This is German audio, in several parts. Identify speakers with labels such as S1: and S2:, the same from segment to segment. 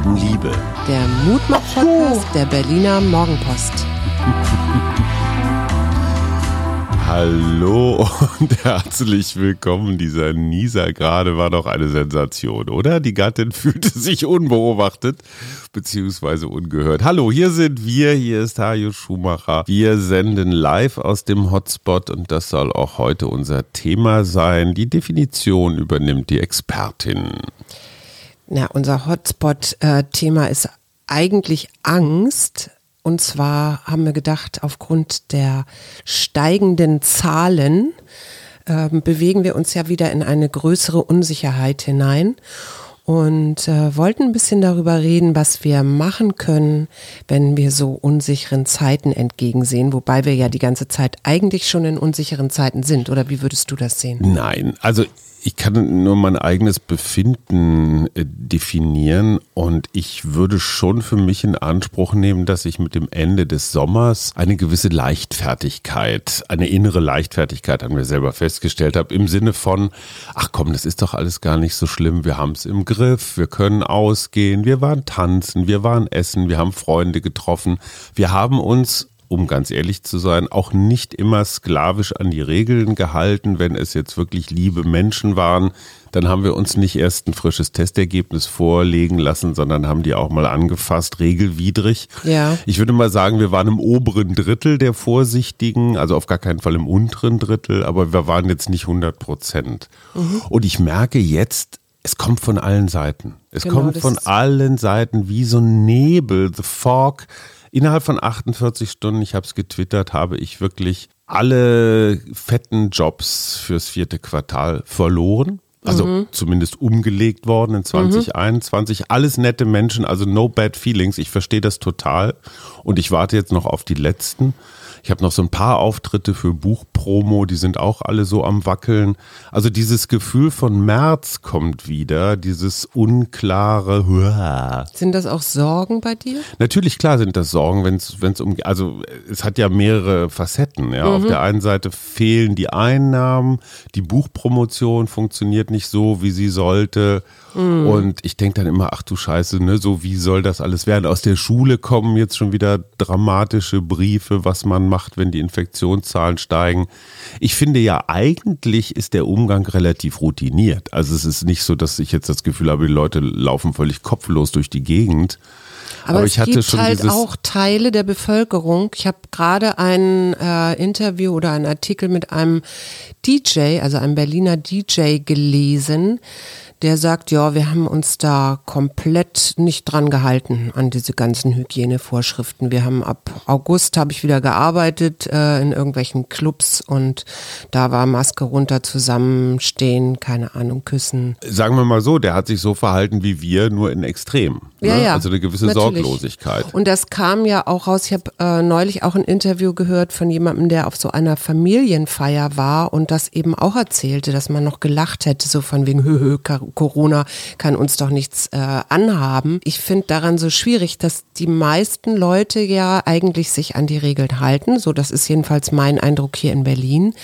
S1: Leben Liebe.
S2: Der Mutmach-Podcast der Berliner Morgenpost.
S1: Hallo und herzlich willkommen. Dieser Nieser gerade war doch eine Sensation, oder? Die Gattin fühlte sich unbeobachtet bzw. ungehört. Hallo, hier sind wir. Hier ist Hajo Schumacher. Wir senden live aus dem Hotspot und das soll auch heute unser Thema sein. Die Definition übernimmt die Expertin.
S2: Na, unser Hotspot-Thema ist eigentlich Angst. Und zwar haben wir gedacht, aufgrund der steigenden Zahlen äh, bewegen wir uns ja wieder in eine größere Unsicherheit hinein und äh, wollten ein bisschen darüber reden, was wir machen können, wenn wir so unsicheren Zeiten entgegensehen, wobei wir ja die ganze Zeit eigentlich schon in unsicheren Zeiten sind. Oder wie würdest du das sehen?
S1: Nein, also ich kann nur mein eigenes Befinden äh, definieren und ich würde schon für mich in Anspruch nehmen, dass ich mit dem Ende des Sommers eine gewisse Leichtfertigkeit, eine innere Leichtfertigkeit an mir selber festgestellt habe, im Sinne von, ach komm, das ist doch alles gar nicht so schlimm, wir haben es im Griff, wir können ausgehen, wir waren tanzen, wir waren essen, wir haben Freunde getroffen, wir haben uns um ganz ehrlich zu sein, auch nicht immer sklavisch an die Regeln gehalten. Wenn es jetzt wirklich liebe Menschen waren, dann haben wir uns nicht erst ein frisches Testergebnis vorlegen lassen, sondern haben die auch mal angefasst, regelwidrig.
S2: Ja.
S1: Ich würde mal sagen, wir waren im oberen Drittel der Vorsichtigen, also auf gar keinen Fall im unteren Drittel, aber wir waren jetzt nicht 100 Prozent. Mhm. Und ich merke jetzt, es kommt von allen Seiten. Es genau, kommt von allen Seiten wie so ein Nebel, the fog Innerhalb von 48 Stunden, ich habe es getwittert, habe ich wirklich alle fetten Jobs fürs vierte Quartal verloren. Also mhm. zumindest umgelegt worden in 2021. Mhm. Alles nette Menschen, also no bad feelings. Ich verstehe das total. Und ich warte jetzt noch auf die letzten. Ich habe noch so ein paar Auftritte für Buchpromo, die sind auch alle so am Wackeln. Also dieses Gefühl von März kommt wieder, dieses unklare. Huah.
S2: Sind das auch Sorgen bei dir?
S1: Natürlich, klar sind das Sorgen, wenn es um, also es hat ja mehrere Facetten. Ja. Mhm. Auf der einen Seite fehlen die Einnahmen, die Buchpromotion funktioniert nicht so, wie sie sollte. Mhm. Und ich denke dann immer, ach du Scheiße, ne, so wie soll das alles werden? Aus der Schule kommen jetzt schon wieder dramatische Briefe, was man macht, wenn die Infektionszahlen steigen. Ich finde ja, eigentlich ist der Umgang relativ routiniert. Also es ist nicht so, dass ich jetzt das Gefühl habe, die Leute laufen völlig kopflos durch die Gegend.
S2: Aber, Aber es ich hatte gibt schon halt auch Teile der Bevölkerung. Ich habe gerade ein äh, Interview oder einen Artikel mit einem DJ, also einem Berliner DJ gelesen, der sagt, ja, wir haben uns da komplett nicht dran gehalten an diese ganzen Hygienevorschriften. Wir haben ab August habe ich wieder gearbeitet äh, in irgendwelchen Clubs und da war Maske runter, zusammenstehen, keine Ahnung, küssen.
S1: Sagen wir mal so, der hat sich so verhalten wie wir, nur in Extrem.
S2: Ne? Ja, ja.
S1: Also eine gewisse natürlich. Sorglosigkeit.
S2: Und das kam ja auch raus. Ich habe äh, neulich auch ein Interview gehört von jemandem, der auf so einer Familienfeier war und das eben auch erzählte, dass man noch gelacht hätte, so von wegen Hö, Hö, Corona kann uns doch nichts äh, anhaben. Ich finde daran so schwierig, dass die meisten Leute ja eigentlich sich an die Regeln halten. So, das ist jedenfalls mein Eindruck hier in Berlin.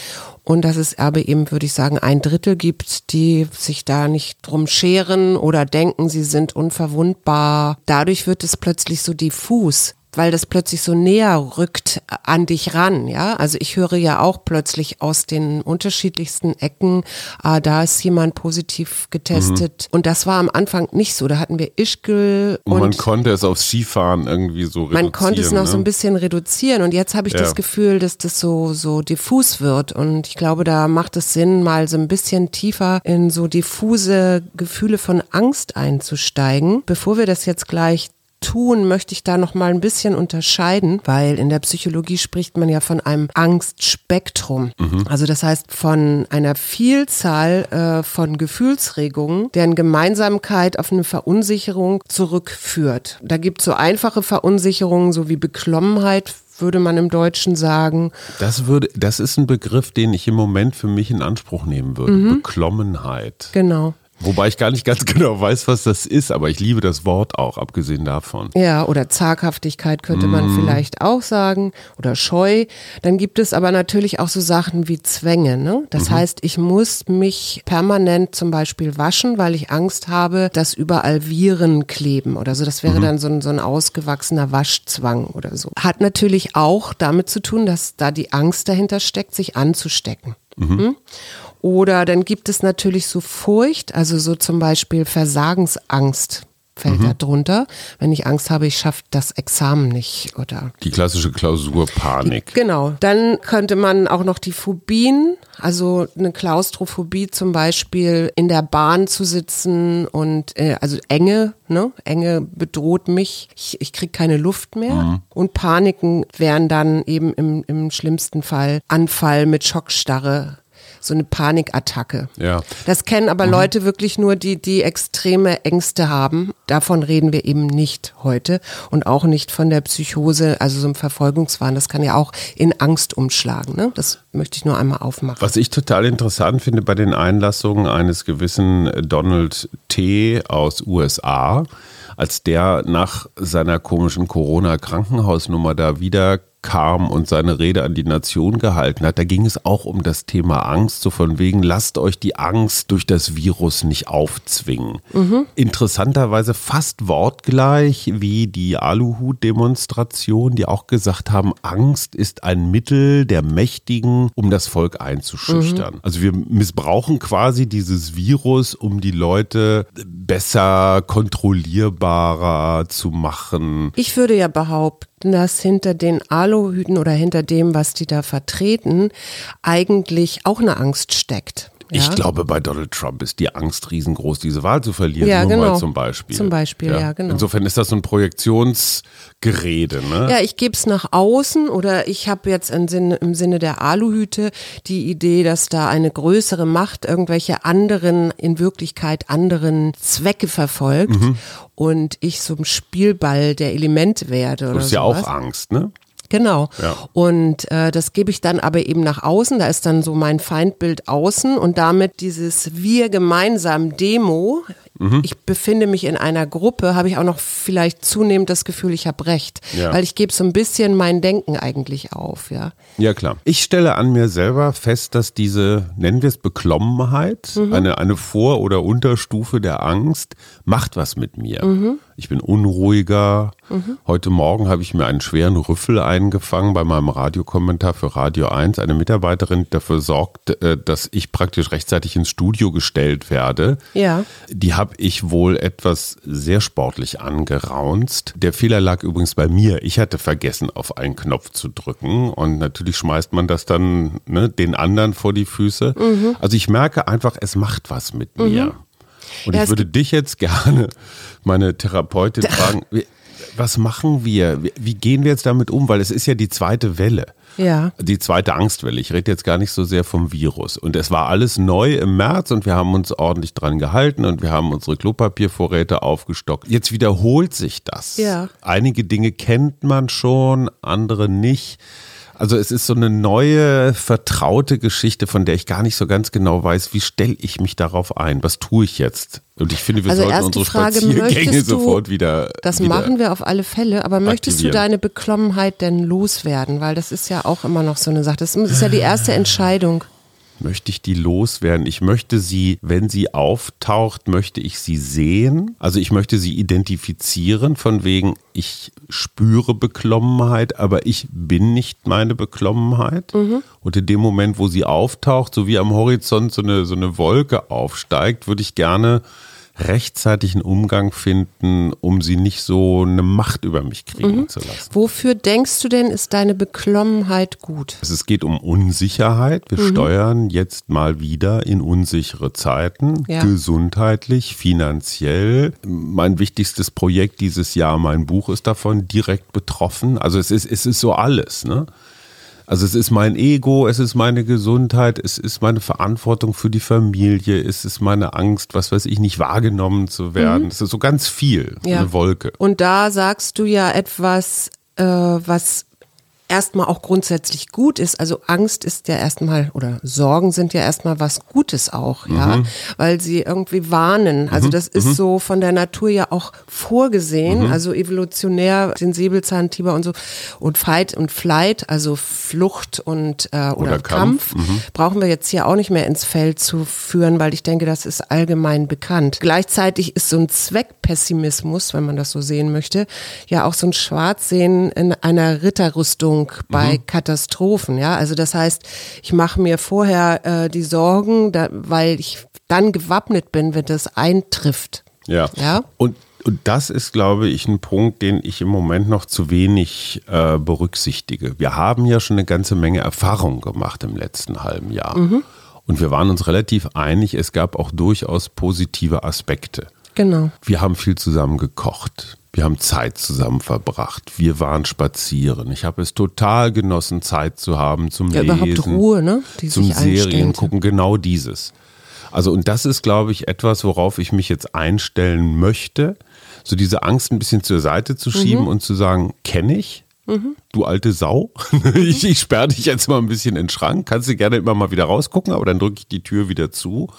S2: Und dass es aber eben, würde ich sagen, ein Drittel gibt, die sich da nicht drum scheren oder denken, sie sind unverwundbar. Dadurch wird es plötzlich so diffus weil das plötzlich so näher rückt an dich ran, ja. Also ich höre ja auch plötzlich aus den unterschiedlichsten Ecken, ah, da ist jemand positiv getestet. Mhm. Und das war am Anfang nicht so. Da hatten wir Ischgl
S1: und, und man konnte es aufs Skifahren irgendwie so reduzieren.
S2: Man konnte es noch ne? so ein bisschen reduzieren. Und jetzt habe ich ja. das Gefühl, dass das so, so diffus wird. Und ich glaube, da macht es Sinn, mal so ein bisschen tiefer in so diffuse Gefühle von Angst einzusteigen, bevor wir das jetzt gleich tun, möchte ich da noch mal ein bisschen unterscheiden, weil in der Psychologie spricht man ja von einem Angstspektrum. Mhm. Also das heißt von einer Vielzahl äh, von Gefühlsregungen, deren Gemeinsamkeit auf eine Verunsicherung zurückführt. Da gibt es so einfache Verunsicherungen, so wie Beklommenheit, würde man im Deutschen sagen.
S1: Das würde, das ist ein Begriff, den ich im Moment für mich in Anspruch nehmen würde. Mhm. Beklommenheit.
S2: Genau.
S1: Wobei ich gar nicht ganz genau weiß, was das ist, aber ich liebe das Wort auch, abgesehen davon.
S2: Ja, oder Zaghaftigkeit könnte man
S1: Mhm.
S2: vielleicht auch sagen oder Scheu. Dann gibt es aber natürlich auch so Sachen wie Zwänge. Ne?
S1: Mhm.
S2: Das heißt, ich muss mich permanent zum Beispiel waschen, weil ich Angst habe, dass überall Viren kleben oder so. Das
S1: Mhm.
S2: wäre dann so ein, so ein ausgewachsener Waschzwang oder so. Hat natürlich auch damit zu tun, dass da die Angst dahinter steckt, sich anzustecken. Hm? Oder dann gibt es natürlich so Furcht, also so zum Beispiel Versagensangst fällt da drunter. Wenn ich Angst habe, ich schaffe das Examen nicht oder
S1: Die klassische Klausur Panik.
S2: Genau, dann könnte man auch noch die Phobien, also eine Klaustrophobie zum Beispiel in der Bahn zu sitzen und äh, also Enge, ne? Enge bedroht mich, ich, ich kriege keine Luft mehr. Und Paniken wären dann eben im, im schlimmsten Fall Anfall mit Schockstarre. So eine Panikattacke.
S1: Ja.
S2: Das kennen aber Leute wirklich nur, die, die extreme Ängste haben. Davon reden wir eben nicht heute. Und auch nicht von der Psychose, also so einem Verfolgungswahn. Das kann ja auch in Angst umschlagen. Ne? Das möchte ich nur einmal aufmachen.
S1: Was ich total interessant finde bei den Einlassungen eines gewissen Donald T. aus USA, als der nach seiner komischen Corona-Krankenhausnummer da wieder kam und seine Rede an die Nation gehalten hat, da ging es auch um das Thema Angst, so von wegen, lasst euch die Angst durch das Virus nicht aufzwingen. Interessanterweise fast wortgleich wie die Aluhut-Demonstration, die auch gesagt haben, Angst ist ein Mittel der Mächtigen, um das Volk einzuschüchtern. Also wir missbrauchen quasi dieses Virus, um die Leute besser kontrollierbarer zu machen.
S2: Ich würde ja behaupten, dass hinter den Aluhüten oder hinter dem, was die da vertreten, eigentlich auch eine Angst steckt. Ja?
S1: Ich glaube, bei Donald Trump ist die Angst riesengroß, diese Wahl zu verlieren.
S2: Ja,
S1: nur
S2: genau.
S1: zum Beispiel.
S2: Zum Beispiel, ja, genau.
S1: Insofern ist das so ein Projektionsgerede. Ne?
S2: Ja, ich gebe es nach außen oder ich habe jetzt im Sinne, im Sinne der Aluhüte die Idee, dass da eine größere Macht irgendwelche anderen, in Wirklichkeit anderen Zwecke verfolgt
S1: Mhm.
S2: und ich so ein Spielball der Elemente werde oder
S1: Das ist ja
S2: sowas.
S1: auch Angst, ne?
S2: Genau.
S1: Ja.
S2: Und äh, das gebe ich dann aber eben nach außen. Da ist dann so mein Feindbild außen und damit dieses Wir gemeinsam Demo.
S1: Mhm.
S2: Ich befinde mich in einer Gruppe, habe ich auch noch vielleicht zunehmend das Gefühl, ich habe recht,
S1: Ja.
S2: weil ich gebe so ein bisschen mein Denken eigentlich auf, ja.
S1: Ja, klar. Ich stelle an mir selber fest, dass diese, nennen wir es Beklommenheit,
S2: Mhm.
S1: eine, eine Vor- oder Unterstufe der Angst, macht was mit mir.
S2: Mhm.
S1: Ich bin unruhiger. Heute Morgen habe ich mir einen schweren Rüffel eingefangen bei meinem Radiokommentar für Radio 1. Eine Mitarbeiterin dafür sorgt, äh, dass ich praktisch rechtzeitig ins Studio gestellt werde.
S2: Ja.
S1: Die habe ich wohl etwas sehr sportlich angeraunzt. Der Fehler lag übrigens bei mir. Ich hatte vergessen, auf einen Knopf zu drücken. Und natürlich schmeißt man das dann ne, den anderen vor die Füße. Also ich merke einfach, es macht was mit mir. Und
S2: Ja,
S1: ich würde dich jetzt gerne, meine Therapeutin, fragen, was machen wir? Wie- gehen wir jetzt damit um? Weil es ist ja die zweite Welle.
S2: Ja.
S1: Die zweite Angstwelle. Ich rede jetzt gar nicht so sehr vom Virus. Und es war alles neu im März und wir haben uns ordentlich dran gehalten und wir haben unsere Klopapiervorräte aufgestockt. Jetzt wiederholt sich das.
S2: Ja.
S1: Einige Dinge kennt man schon, andere nicht. Also es ist so eine neue, vertraute Geschichte, von der ich gar nicht so ganz genau weiß, wie stelle ich mich darauf ein? Was tue ich jetzt? Und ich finde, wir
S2: Also
S1: sollten unsere
S2: Frage,
S1: Spaziergänge sofort wieder.
S2: Das
S1: wieder
S2: machen wir auf alle Fälle, aber möchtest du deine Beklommenheit denn loswerden? Weil das ist ja auch immer noch so eine Sache. Das ist ja die erste Entscheidung.
S1: Möchte ich die loswerden. Ich möchte sie, wenn sie auftaucht, möchte ich sie sehen. Also ich möchte sie identifizieren von wegen, ich spüre Beklommenheit, aber ich bin nicht meine Beklommenheit. Und in dem Moment, wo sie auftaucht, so wie am Horizont so eine, so eine Wolke aufsteigt, würde ich gerne rechtzeitig einen Umgang finden, um sie nicht so eine Macht über mich kriegen zu lassen.
S2: Wofür denkst du denn, ist deine Beklommenheit gut?
S1: Also Es geht um Unsicherheit. Wir
S2: Mhm.
S1: steuern jetzt mal wieder in unsichere Zeiten,
S2: Ja.
S1: gesundheitlich, finanziell. Mein wichtigstes Projekt dieses Jahr, mein Buch ist davon direkt betroffen. Also es ist, es ist so alles. Ne? Also es ist mein Ego, es ist meine Gesundheit, es ist meine Verantwortung für die Familie, es ist meine Angst, was weiß ich, nicht wahrgenommen zu werden. Es ist so ganz viel,
S2: Mhm. Ja.
S1: eine Wolke.
S2: Und da sagst du ja etwas, äh, was erstmal auch grundsätzlich gut ist. Also Angst ist ja erstmal oder Sorgen sind ja erstmal was Gutes auch, ja,
S1: Mhm.
S2: weil sie irgendwie warnen. Also das ist so von der Natur ja auch vorgesehen,
S1: Mhm.
S2: also evolutionär den Säbelzahntiger und so und Fight und Flight, also Flucht und äh, oder,
S1: Oder Kampf. Mhm.
S2: Kampf, brauchen wir jetzt hier auch nicht mehr ins Feld zu führen, weil ich denke, das ist allgemein bekannt. Gleichzeitig ist so ein Zweckpessimismus, wenn man das so sehen möchte, ja auch so ein Schwarzsehen in einer Ritterrüstung bei Katastrophen. Ja, also das heißt, ich mache mir vorher äh, die Sorgen, da, weil ich dann gewappnet bin, wenn das eintrifft.
S1: Ja.
S2: Ja.
S1: Und, und das ist, glaube ich, ein Punkt, den ich im Moment noch zu wenig äh, berücksichtige. Wir haben ja schon eine ganze Menge Erfahrung gemacht im letzten halben Jahr. Und wir waren uns relativ einig, es gab auch durchaus positive Aspekte.
S2: Genau.
S1: Wir haben viel zusammen gekocht. Wir haben Zeit zusammen verbracht. Wir waren spazieren. Ich habe es total genossen, Zeit zu haben zum
S2: Ja,
S1: Lesen.
S2: überhaupt Ruhe, ne? Die
S1: zum Serien gucken, genau dieses. Also und das ist, glaube ich, etwas, worauf ich mich jetzt einstellen möchte, so diese Angst ein bisschen zur Seite zu schieben
S2: Mhm.
S1: und zu sagen, kenne ich, du alte Sau, ich, ich sperre dich jetzt mal ein bisschen in den Schrank, kannst du gerne immer mal wieder rausgucken, aber dann drücke ich die Tür wieder zu.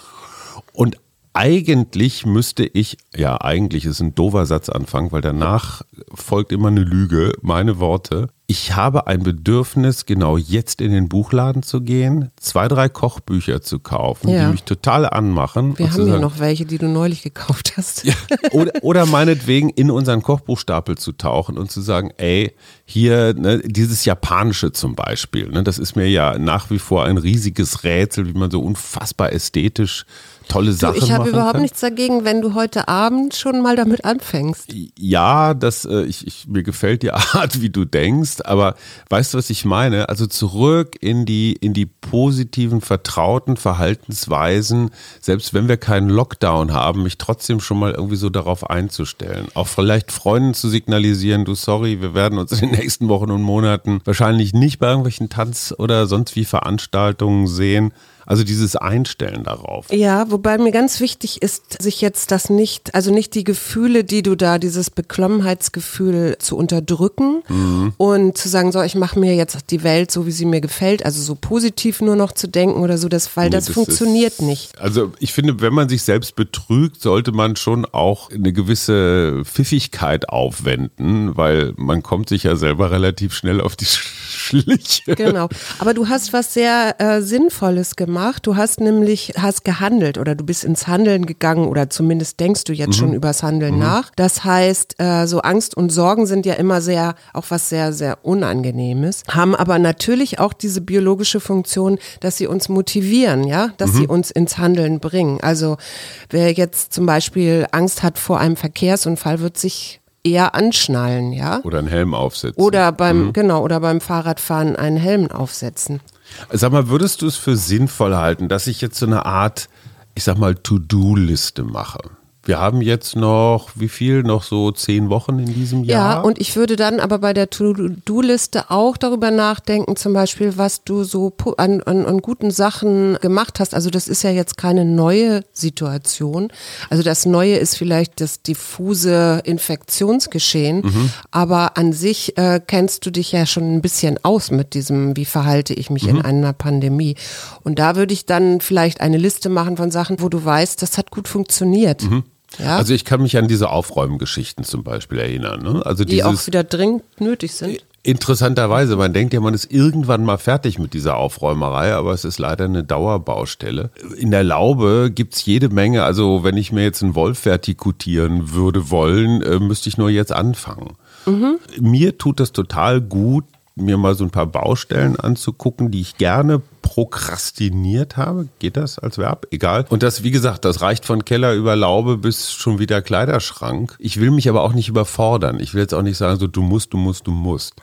S1: Und eigentlich müsste ich, ja, eigentlich ist ein doofer Satzanfang, weil danach folgt immer eine Lüge, meine Worte. Ich habe ein Bedürfnis, genau jetzt in den Buchladen zu gehen, zwei, drei Kochbücher zu kaufen,
S2: Ja.
S1: die mich total anmachen.
S2: Wir haben hier noch welche, die du neulich gekauft hast.
S1: oder, oder meinetwegen in unseren Kochbuchstapel zu tauchen und zu sagen, ey, hier, ne, dieses Japanische zum Beispiel, ne, das ist mir ja nach wie vor ein riesiges Rätsel, wie man so unfassbar ästhetisch tolle
S2: Du,
S1: Sachen
S2: ich habe überhaupt
S1: kann.
S2: nichts dagegen, wenn du heute Abend schon mal damit anfängst.
S1: Ja, das, äh, ich, ich, mir gefällt die Art, wie du denkst, aber weißt du, was ich meine? Also zurück in die, in die positiven, vertrauten Verhaltensweisen, selbst wenn wir keinen Lockdown haben, mich trotzdem schon mal irgendwie so darauf einzustellen. Auch vielleicht Freunden zu signalisieren, du sorry, wir werden uns in den nächsten Wochen und Monaten wahrscheinlich nicht bei irgendwelchen Tanz- oder sonst wie Veranstaltungen sehen. Also dieses Einstellen darauf.
S2: Ja, wobei mir ganz wichtig ist, sich jetzt das nicht, also nicht die Gefühle, die du da, dieses Beklommenheitsgefühl zu unterdrücken
S1: Mhm.
S2: und zu sagen, so, ich mache mir jetzt die Welt so, wie sie mir gefällt, also so positiv nur noch zu denken oder so, das, weil
S1: Nee,
S2: das,
S1: das
S2: funktioniert
S1: ist-
S2: nicht.
S1: Also ich finde, wenn man sich selbst betrügt, sollte man schon auch eine gewisse Pfiffigkeit aufwenden, weil man kommt sich ja selber relativ schnell auf die Schliche.
S2: Genau. Aber du hast was sehr äh, Sinnvolles gemacht. Du hast nämlich, hast gehandelt oder du bist ins Handeln gegangen oder zumindest denkst du jetzt schon übers Handeln nach. Das heißt, äh, so Angst und Sorgen sind ja immer sehr, auch was sehr, sehr Unangenehmes, haben aber natürlich auch diese biologische Funktion, dass sie uns motivieren, ja, dass sie uns ins Handeln bringen. Also wer jetzt zum Beispiel Angst hat vor einem Verkehrsunfall, wird sich eher anschnallen, ja.
S1: Oder einen Helm aufsetzen.
S2: Oder beim, genau, oder beim Fahrradfahren einen Helm aufsetzen.
S1: Sag mal, würdest du es für sinnvoll halten, dass ich jetzt so eine Art, ich sag mal, To-Do-Liste mache? Wir haben jetzt noch, wie viel? Noch so zehn Wochen in diesem Jahr?
S2: Ja, und ich würde dann aber bei der To-Do-Liste auch darüber nachdenken, zum Beispiel, was du so an, an, an guten Sachen gemacht hast. Also das ist ja jetzt keine neue Situation. Also das Neue ist vielleicht das diffuse Infektionsgeschehen, aber an sich äh, kennst du dich ja schon ein bisschen aus mit diesem, wie verhalte ich mich in einer Pandemie. Und da würde ich dann vielleicht eine Liste machen von Sachen, wo du weißt, das hat gut funktioniert. Ja?
S1: Also ich kann mich an diese Aufräumgeschichten zum Beispiel erinnern. Ne? Also
S2: die auch wieder dringend nötig sind.
S1: Interessanterweise, man denkt ja, man ist irgendwann mal fertig mit dieser Aufräumerei, aber es ist leider eine Dauerbaustelle. In der Laube gibt's jede Menge, also wenn ich mir jetzt einen Wolf vertikutieren würde wollen, äh, müsste ich nur jetzt anfangen. Mir tut das total gut, mir mal so ein paar Baustellen anzugucken, die ich gerne prokrastiniert habe. Geht das als Verb? Egal. Und das, wie gesagt, das reicht von Keller über Laube bis schon wieder Kleiderschrank. Ich will mich aber auch nicht überfordern. Ich will jetzt auch nicht sagen, so du musst, du musst, du musst.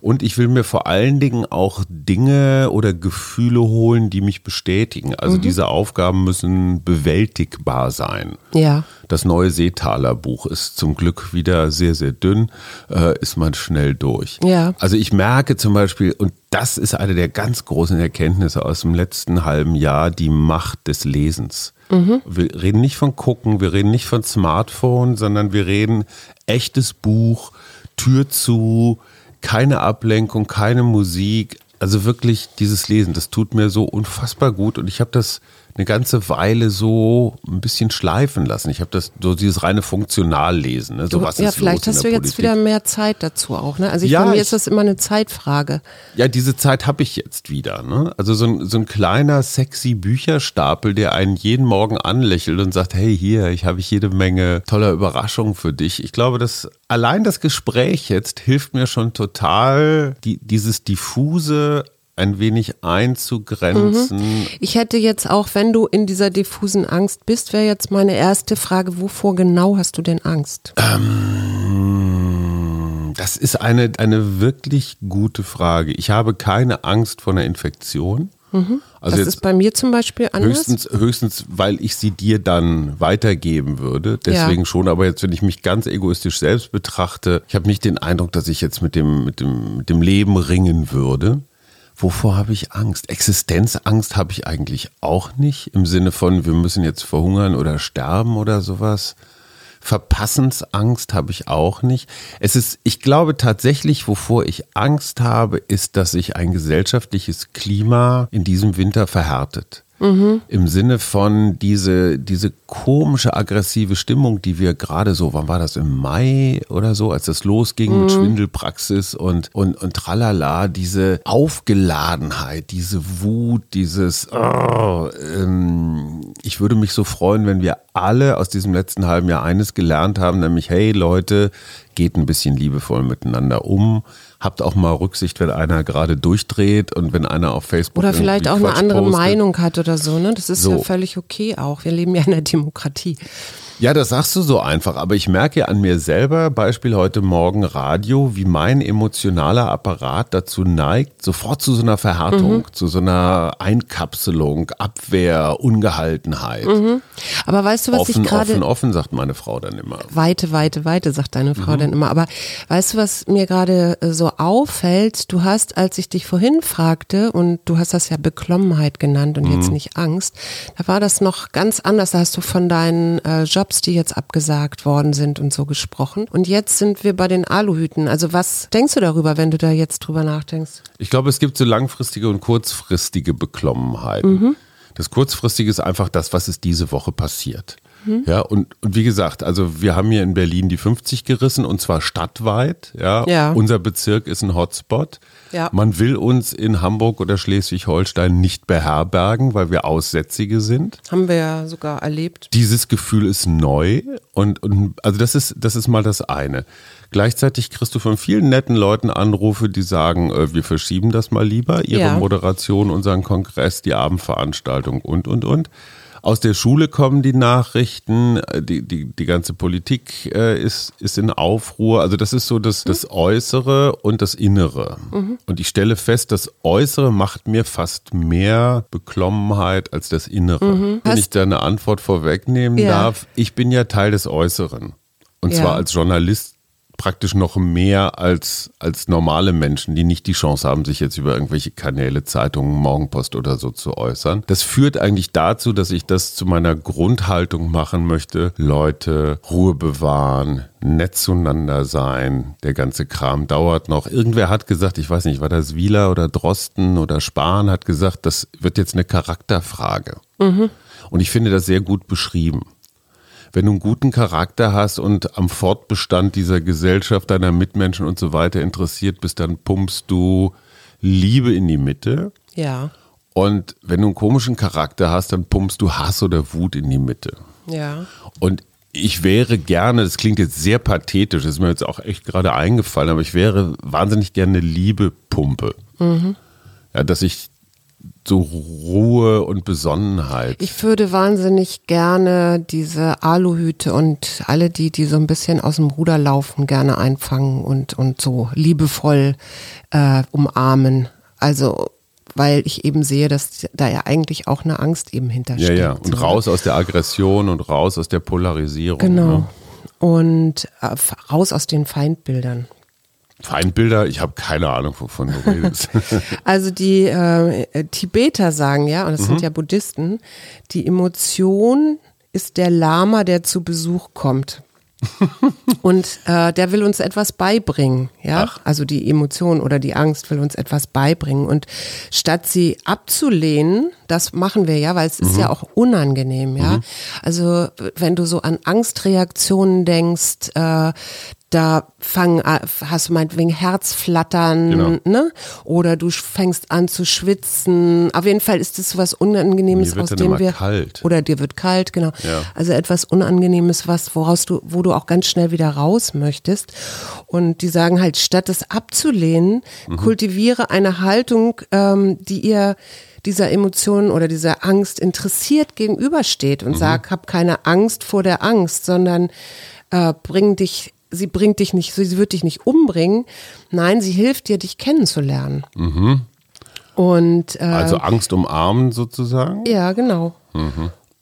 S1: Und ich will mir vor allen Dingen auch Dinge oder Gefühle holen, die mich bestätigen. Also diese Aufgaben müssen bewältigbar sein.
S2: Ja.
S1: Das neue Seetaler Buch ist zum Glück wieder sehr, sehr dünn, äh, ist man schnell durch.
S2: Ja.
S1: Also ich merke zum Beispiel, und das ist eine der ganz großen Erkenntnisse aus dem letzten halben Jahr, die Macht des Lesens. Wir reden nicht von Gucken, wir reden nicht von Smartphone, sondern wir reden echtes Buch, Tür zu, keine Ablenkung, keine Musik. Also wirklich dieses Lesen, das tut mir so unfassbar gut und ich habe das eine ganze Weile so ein bisschen schleifen lassen. Ich habe das so dieses reine Funktionallesen. Ne? So,
S2: du,
S1: was
S2: ja,
S1: ist
S2: vielleicht hast du
S1: der
S2: jetzt
S1: Politik?
S2: wieder mehr Zeit dazu auch. Ne? Also ich,
S1: Ja,
S2: bei mir
S1: ich-
S2: ist das immer eine Zeitfrage.
S1: Ja, diese Zeit habe ich jetzt wieder. Ne? Also so ein, so ein kleiner, sexy Bücherstapel, der einen jeden Morgen anlächelt und sagt, hey, hier, ich habe ich jede Menge toller Überraschungen für dich. Ich glaube, dass allein das Gespräch jetzt hilft mir schon total, die, dieses diffuse ein wenig einzugrenzen.
S2: Ich hätte jetzt auch, wenn du in dieser diffusen Angst bist, wäre jetzt meine erste Frage, wovor genau hast du denn Angst?
S1: Ähm, Das ist eine, eine wirklich gute Frage. Ich habe keine Angst vor einer Infektion. Also
S2: Mhm. das
S1: jetzt
S2: ist bei mir zum Beispiel anders.
S1: höchstens, höchstens, weil ich sie dir dann weitergeben würde. Deswegen
S2: Ja.
S1: schon. Aber jetzt, wenn ich mich ganz egoistisch selbst betrachte, ich habe nicht den Eindruck, dass ich jetzt mit dem, mit dem, mit dem Leben ringen würde. Wovor habe ich Angst? Existenzangst habe ich eigentlich auch nicht. Im Sinne von, wir müssen jetzt verhungern oder sterben oder sowas. Verpassensangst habe ich auch nicht. Es ist, ich glaube tatsächlich, wovor ich Angst habe, ist, dass sich ein gesellschaftliches Klima in diesem Winter verhärtet. Im Sinne von diese, diese komische, aggressive Stimmung, die wir gerade so, wann war das, im Mai oder so, als das losging mit Schwindelpraxis und, und, und tralala, diese Aufgeladenheit, diese Wut, dieses, oh, ähm, ich würde mich so freuen, wenn wir alle aus diesem letzten halben Jahr eines gelernt haben, nämlich, hey Leute, geht ein bisschen liebevoll miteinander um. Habt auch mal Rücksicht, wenn einer gerade durchdreht und wenn einer auf Facebook
S2: Oder vielleicht auch
S1: irgendwie
S2: eine
S1: Quatsch
S2: andere
S1: postet.
S2: Meinung hat oder so. Ne? Das ist ja
S1: So.
S2: völlig okay auch. Wir leben ja in der Demokratie.
S1: Ja, das sagst du so einfach, aber ich merke an mir selber, Beispiel heute Morgen Radio, wie mein emotionaler Apparat dazu neigt, sofort zu so einer Verhärtung, zu so einer Einkapselung, Abwehr, Ungehaltenheit.
S2: Aber weißt du, was
S1: Offen,
S2: ich gerade
S1: offen, offen, sagt meine Frau dann immer.
S2: Weite, weite, weite, sagt deine Frau
S1: Mhm.
S2: dann immer. Aber weißt du, was mir gerade äh, so auffällt? Du hast, als ich dich vorhin fragte, und du hast das ja Beklommenheit genannt und
S1: Mhm.
S2: jetzt nicht Angst, da war das noch ganz anders. Da hast du von deinen äh, Jobs, die jetzt abgesagt worden sind und so gesprochen. Und jetzt sind wir bei den Aluhüten. Also was denkst du darüber, wenn du da jetzt drüber nachdenkst?
S1: Ich glaube, es gibt so langfristige und kurzfristige Beklommenheiten. Das kurzfristige ist einfach das, was ist diese Woche passiert. Ja, und, und wie gesagt, also wir haben hier in Berlin die 50 gerissen und zwar stadtweit. Ja,
S2: Ja.
S1: unser Bezirk ist ein Hotspot.
S2: Ja.
S1: Man will uns in Hamburg oder Schleswig-Holstein nicht beherbergen, weil wir Aussätzige sind.
S2: Haben wir ja sogar erlebt.
S1: Dieses Gefühl ist neu und, und also das ist, das ist mal das eine. Gleichzeitig kriegst du von vielen netten Leuten Anrufe, die sagen, äh, wir verschieben das mal lieber, ihre
S2: Ja.
S1: Moderation, unseren Kongress, die Abendveranstaltung und, und, und. Aus der Schule kommen die Nachrichten, äh, die, die, die ganze Politik äh, ist, ist in Aufruhr. Also das ist so das, das Äußere und das Innere. Und ich stelle fest, das Äußere macht mir fast mehr Beklommenheit als das Innere. Wenn
S2: Hast-
S1: ich da eine Antwort vorwegnehmen
S2: Ja.
S1: darf, ich bin ja Teil des Äußeren. Und
S2: Ja.
S1: zwar als Journalist praktisch noch mehr als, als normale Menschen, die nicht die Chance haben, sich jetzt über irgendwelche Kanäle, Zeitungen, Morgenpost oder so zu äußern. Das führt eigentlich dazu, dass ich das zu meiner Grundhaltung machen möchte. Leute, Ruhe bewahren, nett zueinander sein. Der ganze Kram dauert noch. Irgendwer hat gesagt, ich weiß nicht, war das Wieler oder Drosten oder Spahn, hat gesagt, das wird jetzt eine Charakterfrage. Und ich finde das sehr gut beschrieben wenn du einen guten Charakter hast und am Fortbestand dieser Gesellschaft, deiner Mitmenschen und so weiter interessiert bist, dann pumpst du Liebe in die Mitte.
S2: Ja,
S1: Und wenn du einen komischen Charakter hast, dann pumpst du Hass oder Wut in die Mitte.
S2: ja.
S1: Und ich wäre gerne, das klingt jetzt sehr pathetisch, das ist mir jetzt auch echt gerade eingefallen, aber ich wäre wahnsinnig gerne eine Liebepumpe. Ja, dass ich so Ruhe und Besonnenheit.
S2: Ich würde wahnsinnig gerne diese Aluhüte und alle die, die so ein bisschen aus dem Ruder laufen, gerne einfangen und, und so liebevoll äh, umarmen. Also, weil ich eben sehe, dass da ja eigentlich auch eine Angst eben
S1: ja,
S2: hintersteckt.
S1: ja. Und raus aus der Aggression und raus aus der Polarisierung.
S2: Genau.
S1: Ne?
S2: Und äh, raus aus den Feindbildern.
S1: Feindbilder, ich habe keine Ahnung, wovon du redest.
S2: Also die äh, Tibeter sagen ja, und das
S1: Mhm.
S2: sind ja Buddhisten, die Emotion ist der Lama, der zu Besuch kommt. und äh, der will uns etwas beibringen, ja.
S1: Ach.
S2: Also die Emotion oder die Angst will uns etwas beibringen. Und statt sie abzulehnen, das machen wir ja, weil es ist ja auch unangenehm, ja. Also wenn du so an Angstreaktionen denkst, äh, da fangen, a- hast du meinetwegen Herzflattern,
S1: Genau.
S2: ne? Oder du fängst an zu schwitzen. Auf jeden Fall ist das was Unangenehmes, aus dem wir.
S1: kalt.
S2: Oder dir wird kalt, genau.
S1: Ja.
S2: Also etwas Unangenehmes, was, woraus du, wo du auch ganz schnell wieder raus möchtest. Und die sagen halt, statt es abzulehnen,
S1: Mhm.
S2: kultiviere eine Haltung, ähm, die ihr dieser Emotion oder dieser Angst interessiert gegenübersteht
S1: Mhm.
S2: und sag, hab keine Angst vor der Angst, sondern äh, bring dich, sie bringt dich nicht, sie wird dich nicht umbringen. Nein, sie hilft dir, dich kennenzulernen. Und äh,
S1: Mhm. Also Angst umarmen sozusagen.
S2: ja, genau.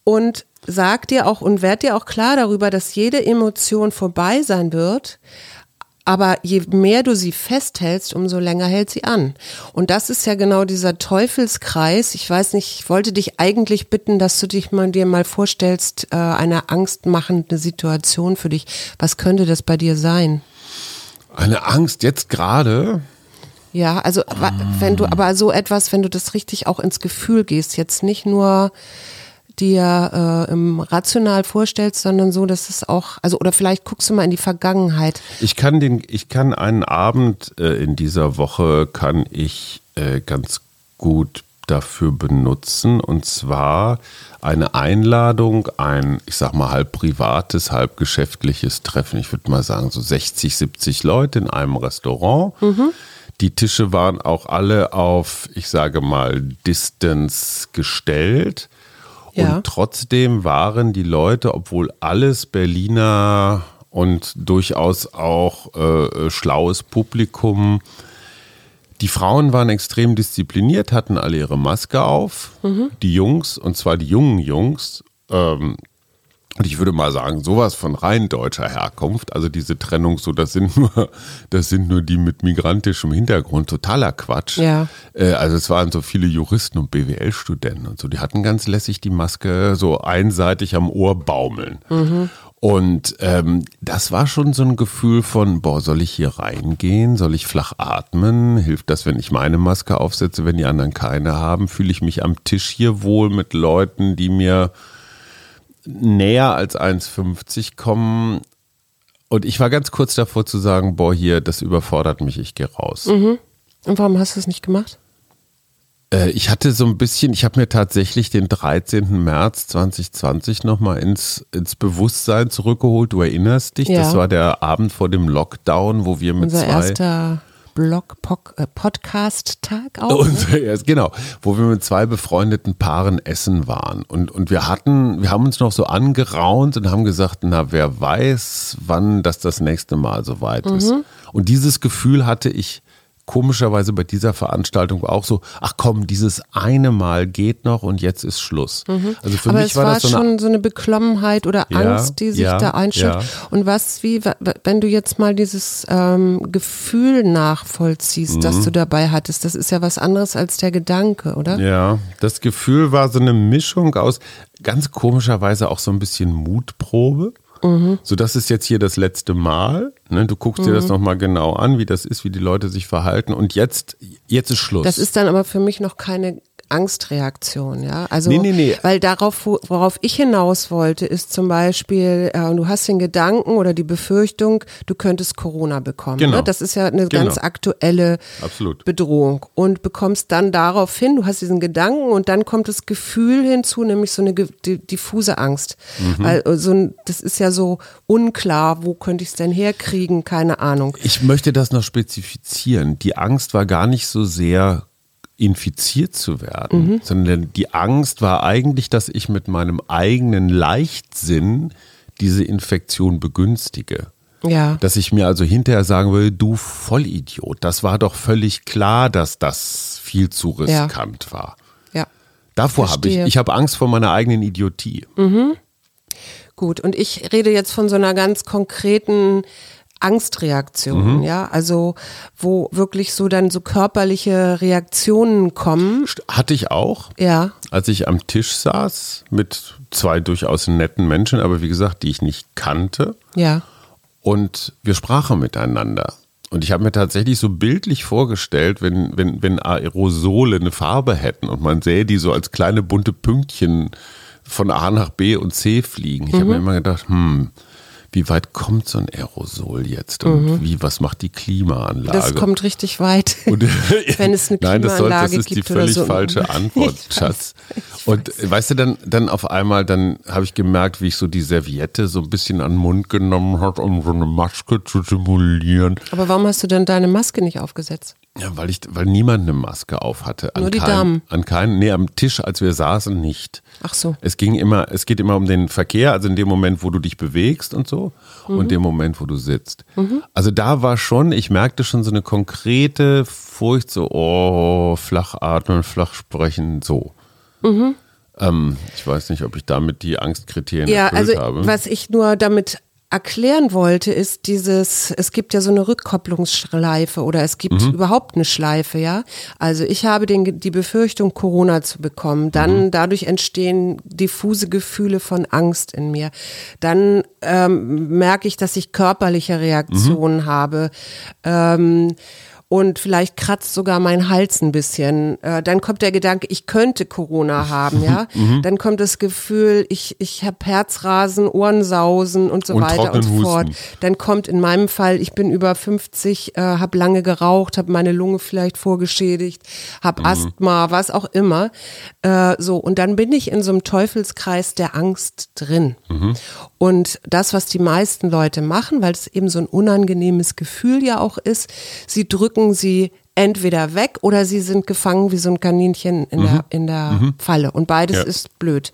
S2: Und sag dir auch und werd dir auch klar darüber, dass jede Emotion vorbei sein wird. Aber je mehr du sie festhältst, umso länger hält sie an. Und das ist ja genau dieser Teufelskreis. Ich weiß nicht, ich wollte dich eigentlich bitten, dass du dich mal dir mal vorstellst, äh, eine angstmachende Situation für dich. Was könnte das bei dir sein?
S1: Eine Angst jetzt gerade.
S2: Ja, also wenn du aber so etwas, wenn du das richtig auch ins Gefühl gehst, jetzt nicht nur dir äh, im rational vorstellst, sondern so, dass es auch, also oder vielleicht guckst du mal in die Vergangenheit.
S1: Ich kann den, ich kann einen Abend äh, in dieser Woche kann ich äh, ganz gut dafür benutzen und zwar eine Einladung, ein, ich sag mal, halb privates, halb geschäftliches Treffen. Ich würde mal sagen, so 60, 70 Leute in einem Restaurant. Die Tische waren auch alle auf, ich sage mal, Distance gestellt.
S2: Ja.
S1: Und trotzdem waren die Leute, obwohl alles Berliner und durchaus auch äh, schlaues Publikum, die Frauen waren extrem diszipliniert, hatten alle ihre Maske auf. Die Jungs, und zwar die jungen Jungs, ähm, und ich würde mal sagen, sowas von rein deutscher Herkunft, also diese Trennung, so das sind nur, das sind nur die mit migrantischem Hintergrund, totaler Quatsch.
S2: Ja.
S1: Äh, also es waren so viele Juristen und BWL-Studenten und so, die hatten ganz lässig die Maske so einseitig am Ohr baumeln. Und ähm, das war schon so ein Gefühl von, boah, soll ich hier reingehen? Soll ich flach atmen? Hilft das, wenn ich meine Maske aufsetze, wenn die anderen keine haben? Fühle ich mich am Tisch hier wohl mit Leuten, die mir näher als 1,50 kommen? Und ich war ganz kurz davor zu sagen, boah, hier, das überfordert mich, ich gehe raus.
S2: Und warum hast du es nicht gemacht?
S1: Äh, ich hatte so ein bisschen, ich habe mir tatsächlich den 13. März 2020 nochmal ins, ins Bewusstsein zurückgeholt. Du erinnerst dich,
S2: Ja.
S1: das war der Abend vor dem Lockdown, wo wir mit
S2: Unser
S1: zwei.
S2: erster Blog äh, Podcast Tag auch. ne?
S1: Unser erst, genau, wo wir mit zwei befreundeten Paaren essen waren. Und, und wir hatten, wir haben uns noch so angeraunt und haben gesagt, na, wer weiß, wann das das nächste Mal soweit ist.
S2: Mhm.
S1: Und dieses Gefühl hatte ich komischerweise bei dieser Veranstaltung auch so, ach komm, dieses eine Mal geht noch und jetzt ist Schluss. Also für
S2: Mhm. Aber
S1: mich
S2: es
S1: war
S2: war
S1: das so eine
S2: schon so eine Beklommenheit oder
S1: Ja,
S2: Angst, die sich
S1: ja,
S2: da einstellt.
S1: ja.
S2: Und was, wie, wenn du jetzt mal dieses ähm, Gefühl nachvollziehst,
S1: Mhm.
S2: das du dabei hattest, das ist ja was anderes als der Gedanke, oder?
S1: Ja, das Gefühl war so eine Mischung aus ganz komischerweise auch so ein bisschen Mutprobe.
S2: Mhm.
S1: So, das ist jetzt hier das letzte Mal. Ne? Du guckst dir das nochmal genau an, wie das ist, wie die Leute sich verhalten. Und jetzt, jetzt ist Schluss.
S2: Das ist dann aber für mich noch keine Angstreaktion, ja. Also,
S1: Nee, nee, nee.
S2: weil darauf, wo- worauf ich hinaus wollte, ist zum Beispiel, äh, du hast den Gedanken oder die Befürchtung, du könntest Corona bekommen.
S1: Genau.
S2: Ne? Das ist ja eine
S1: Genau.
S2: ganz aktuelle
S1: Absolut.
S2: Bedrohung und bekommst dann darauf hin, du hast diesen Gedanken und dann kommt das Gefühl hinzu, nämlich so eine diffuse Angst.
S1: Mhm.
S2: Weil äh, so ein, das ist ja so unklar, wo könnte ich es denn herkriegen, keine Ahnung.
S1: Ich möchte das noch spezifizieren. Die Angst war gar nicht so sehr infiziert zu werden,
S2: Mhm.
S1: sondern die Angst war eigentlich, dass ich mit meinem eigenen Leichtsinn diese Infektion begünstige.
S2: Ja.
S1: Dass ich mir also hinterher sagen will, du Vollidiot, das war doch völlig klar, dass das viel zu
S2: Ja.
S1: riskant war.
S2: Ja.
S1: Davor habe ich, ich habe Angst vor meiner eigenen Idiotie.
S2: Gut, und ich rede jetzt von so einer ganz konkreten Angstreaktionen, ja, also wo wirklich so dann so körperliche Reaktionen kommen.
S1: Hatte ich auch,
S2: Ja,
S1: als ich am Tisch saß mit zwei durchaus netten Menschen, aber wie gesagt, die ich nicht kannte.
S2: ja.
S1: Und wir sprachen miteinander. Und ich habe mir tatsächlich so bildlich vorgestellt, wenn, wenn, wenn Aerosole eine Farbe hätten und man sähe die so als kleine bunte Pünktchen von A nach B und C fliegen. Ich habe mir immer gedacht, hm, wie weit kommt so ein Aerosol jetzt? Und wie, was macht die Klimaanlage?
S2: Das kommt richtig weit.
S1: Und,
S2: Wenn es eine
S1: Nein, das, soll, das
S2: Klimaanlage
S1: ist die
S2: gibt
S1: völlig
S2: so.
S1: falsche Antwort,
S2: Ich weiß,
S1: Schatz.
S2: ich
S1: Und
S2: weiß.
S1: weißt du, dann, dann auf einmal, dann habe ich gemerkt, wie ich so die Serviette so ein bisschen an den Mund genommen hat, um so eine Maske zu simulieren.
S2: Aber warum hast du denn deine Maske nicht aufgesetzt?
S1: Ja, weil ich, weil niemand eine Maske auf hatte. An
S2: Nur die
S1: keinem,
S2: Damen.
S1: An keinen, nee, am Tisch, als wir saßen, nicht.
S2: Ach so.
S1: Es ging immer, es geht immer um den Verkehr, also in dem Moment, wo du dich bewegst und so,
S2: Mhm.
S1: und dem Moment, wo du sitzt. Also da war schon, ich merkte schon so eine konkrete Furcht, so, oh, flach atmen, flach sprechen, so.
S2: Mhm.
S1: Ähm, ich weiß nicht, ob ich damit die Angstkriterien
S2: Ja,
S1: erfüllt
S2: also
S1: habe.
S2: was ich nur damit erklären wollte, ist dieses, es gibt ja so eine Rückkopplungsschleife oder es gibt
S1: Mhm.
S2: überhaupt eine Schleife, ja. Also ich habe den, die Befürchtung, Corona zu bekommen. Dann
S1: Mhm.
S2: dadurch entstehen diffuse Gefühle von Angst in mir. Dann ähm, merke ich, dass ich körperliche Reaktionen
S1: Mhm.
S2: habe. Ähm, und vielleicht kratzt sogar mein Hals ein bisschen. Äh, dann kommt der Gedanke, ich könnte Corona haben, ja.
S1: Mhm.
S2: Dann kommt das Gefühl, ich, ich habe Herzrasen, Ohrensausen und so
S1: Und
S2: weiter und so fort. Dann kommt in meinem Fall, ich bin über 50, äh, habe lange geraucht, habe meine Lunge vielleicht vorgeschädigt, habe Asthma, was auch immer. Äh, so, und dann bin ich in so einem Teufelskreis der Angst drin. Und das, was die meisten Leute machen, weil es eben so ein unangenehmes Gefühl ja auch ist, sie drücken sie entweder weg oder sie sind gefangen wie so ein Kaninchen in der, in der Falle. Und beides
S1: Ja.
S2: ist blöd.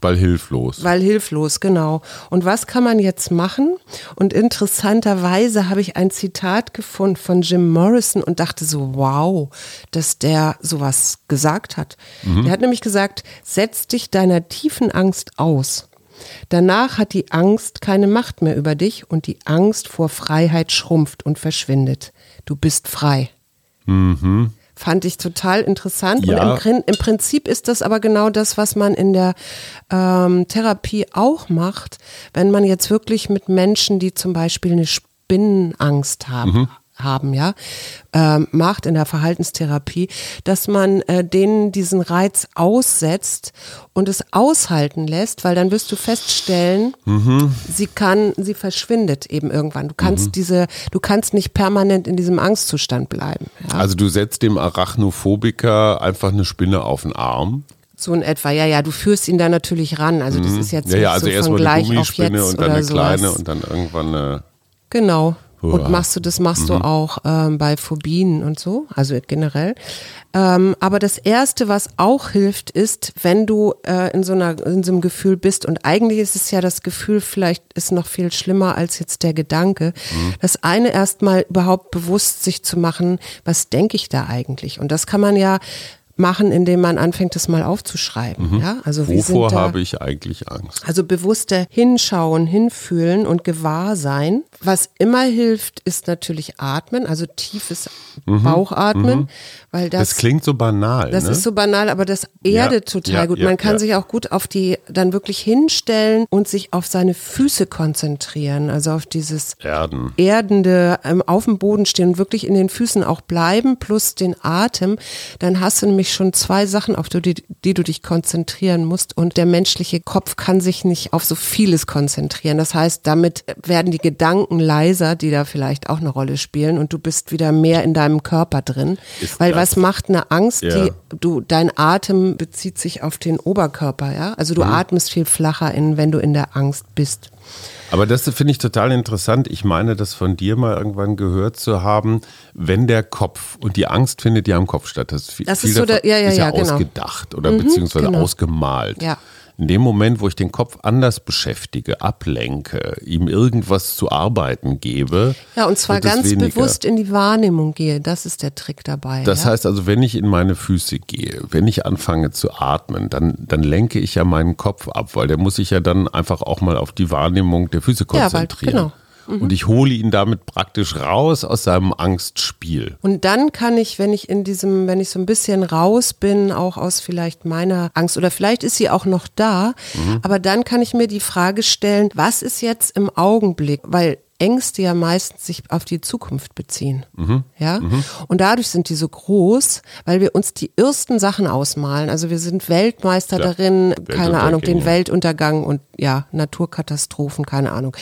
S1: Weil hilflos.
S2: Weil hilflos, genau. Und was kann man jetzt machen? Und interessanterweise habe ich ein Zitat gefunden von Jim Morrison und dachte so, wow, dass der sowas gesagt hat. Der hat nämlich gesagt, setz dich deiner tiefen Angst aus. Danach hat die Angst keine Macht mehr über dich und die Angst vor Freiheit schrumpft und verschwindet. Du bist frei. Fand ich total interessant.
S1: Ja.
S2: Und im, im Prinzip ist das aber genau das, was man in der ähm, Therapie auch macht, wenn man jetzt wirklich mit Menschen, die zum Beispiel eine Spinnenangst haben, haben, ja, ähm, macht in der Verhaltenstherapie, dass man äh, denen diesen Reiz aussetzt und es aushalten lässt, weil dann wirst du feststellen, sie kann, sie verschwindet eben irgendwann. Du kannst diese, du kannst nicht permanent in diesem Angstzustand bleiben. Ja?
S1: Also du setzt dem Arachnophobiker einfach eine Spinne auf den Arm.
S2: So in etwa, ja, ja, du führst ihn da natürlich ran. Also das ist jetzt
S1: Mhm. Ja, ja, also
S2: so von gleich auf jetzt
S1: und dann eine kleine
S2: sowas.
S1: und dann irgendwann eine.
S2: Genau. Und machst du, das machst du
S1: Mhm.
S2: auch ähm, bei Phobien und so, also generell. Ähm, aber das erste, was auch hilft, ist, wenn du äh, in so einer in so einem Gefühl bist und eigentlich ist es ja das Gefühl, vielleicht ist noch viel schlimmer als jetzt der Gedanke.
S1: Mhm.
S2: Das eine erstmal überhaupt bewusst sich zu machen, was denke ich da eigentlich? Und das kann man ja machen, indem man anfängt, das mal aufzuschreiben. Ja, also
S1: Mhm. Wovor habe ich eigentlich Angst?
S2: also bewusster hinschauen, hinfühlen und gewahr sein. Was immer hilft, ist natürlich atmen, also tiefes Bauchatmen, weil das.
S1: Das klingt so banal.
S2: das
S1: ne?
S2: ist so banal, aber das erdet
S1: Ja,
S2: total
S1: ja,
S2: gut.
S1: ja,
S2: Man kann
S1: ja.
S2: sich auch gut auf die, dann wirklich hinstellen und sich auf seine Füße konzentrieren, also auf dieses
S1: Erden.
S2: erdende ähm, auf dem Boden stehen und wirklich in den Füßen auch bleiben, plus den Atem, dann hast du nämlich schon zwei Sachen, auf die, die du dich konzentrieren musst. Und der menschliche Kopf kann sich nicht auf so vieles konzentrieren. Das heißt, damit werden die Gedanken leiser, die da vielleicht auch eine Rolle spielen und du bist wieder mehr in deinem Körper drin.
S1: Ist
S2: Weil
S1: das-
S2: was macht eine Angst?
S1: Ja.
S2: Die, du, dein Atem bezieht sich auf den Oberkörper, ja? Also du atmest viel flacher in, wenn du in der Angst bist.
S1: Aber das finde ich total interessant. Ich meine, das von dir mal irgendwann gehört zu haben, wenn der Kopf und die Angst findet ja im Kopf statt. Das, viel,
S2: Das
S1: viel
S2: ist so der- ja, ja,
S1: ist ja,
S2: ja, genau.
S1: ausgedacht oder beziehungsweise
S2: genau.
S1: ausgemalt.
S2: Ja.
S1: In dem Moment, wo ich den Kopf anders beschäftige, ablenke, ihm irgendwas zu arbeiten gebe.
S2: Ja, und zwar ganz
S1: weniger.
S2: bewusst in die Wahrnehmung gehe. Das ist der Trick dabei.
S1: Das
S2: ja?
S1: heißt also, wenn ich in meine Füße gehe, wenn ich anfange zu atmen, dann, dann lenke ich ja meinen Kopf ab, weil der muss sich ja dann einfach auch mal auf die Wahrnehmung der Füße
S2: Ja, weil-
S1: konzentrieren.
S2: Genau.
S1: Und ich hole ihn damit praktisch raus aus seinem Angstspiel.
S2: Und dann kann ich, wenn ich in diesem, wenn ich so ein bisschen raus bin, auch aus vielleicht meiner Angst oder vielleicht ist sie auch noch da, mhm. aber dann kann ich mir die Frage stellen, was ist jetzt im Augenblick? Weil Ängste ja meistens sich auf die Zukunft beziehen. Mhm. Ja? Mhm. Und dadurch sind die so groß, weil wir uns die ersten Sachen ausmalen. Also wir sind Weltmeister ja. darin, keine Ahnung, den Weltuntergang und ja, Naturkatastrophen, keine Ahnung